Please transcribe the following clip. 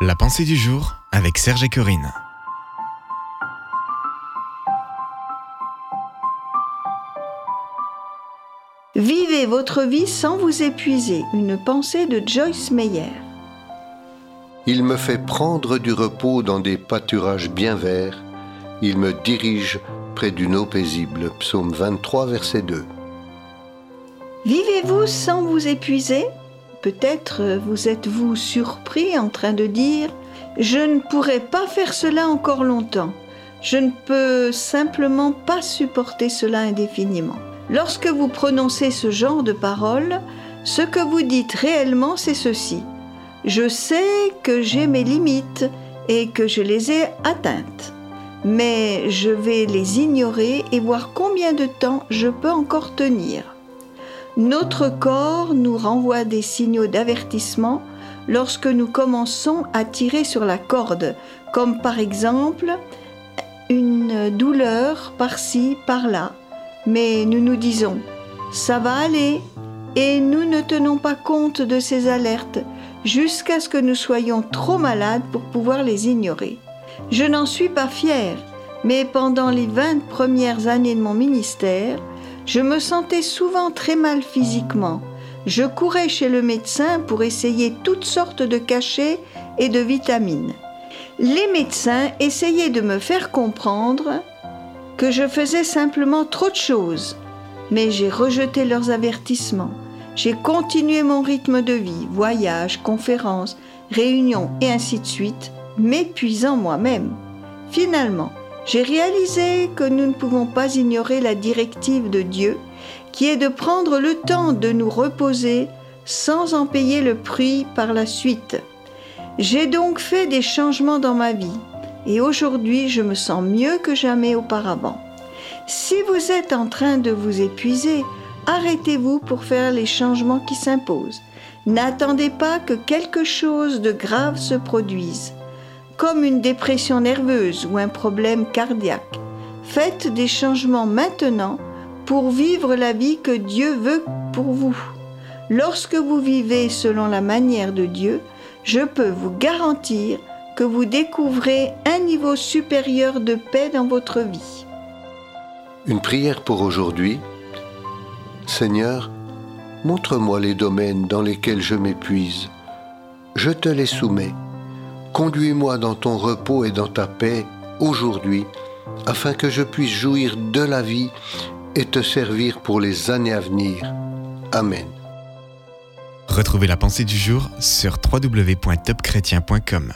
La pensée du jour avec Serge et Corinne. Vivez votre vie sans vous épuiser. Une pensée de Joyce Meyer. Il me fait prendre du repos dans des pâturages bien verts. Il me dirige près d'une eau paisible. Psaume 23, verset 2. Vivez-vous sans vous épuiser? Peut-être vous êtes-vous surpris en train de dire ⁇ Je ne pourrai pas faire cela encore longtemps. Je ne peux simplement pas supporter cela indéfiniment. Lorsque vous prononcez ce genre de paroles, ce que vous dites réellement, c'est ceci. Je sais que j'ai mes limites et que je les ai atteintes. Mais je vais les ignorer et voir combien de temps je peux encore tenir. Notre corps nous renvoie des signaux d'avertissement lorsque nous commençons à tirer sur la corde, comme par exemple une douleur par-ci, par-là. Mais nous nous disons, ça va aller, et nous ne tenons pas compte de ces alertes jusqu'à ce que nous soyons trop malades pour pouvoir les ignorer. Je n'en suis pas fière, mais pendant les 20 premières années de mon ministère, je me sentais souvent très mal physiquement. Je courais chez le médecin pour essayer toutes sortes de cachets et de vitamines. Les médecins essayaient de me faire comprendre que je faisais simplement trop de choses, mais j'ai rejeté leurs avertissements. J'ai continué mon rythme de vie, voyages, conférences, réunions et ainsi de suite, m'épuisant moi-même. Finalement, j'ai réalisé que nous ne pouvons pas ignorer la directive de Dieu, qui est de prendre le temps de nous reposer sans en payer le prix par la suite. J'ai donc fait des changements dans ma vie et aujourd'hui je me sens mieux que jamais auparavant. Si vous êtes en train de vous épuiser, arrêtez-vous pour faire les changements qui s'imposent. N'attendez pas que quelque chose de grave se produise comme une dépression nerveuse ou un problème cardiaque. Faites des changements maintenant pour vivre la vie que Dieu veut pour vous. Lorsque vous vivez selon la manière de Dieu, je peux vous garantir que vous découvrez un niveau supérieur de paix dans votre vie. Une prière pour aujourd'hui. Seigneur, montre-moi les domaines dans lesquels je m'épuise. Je te les soumets. Conduis-moi dans ton repos et dans ta paix aujourd'hui, afin que je puisse jouir de la vie et te servir pour les années à venir. Amen. Retrouvez la pensée du jour sur www.topchrétien.com.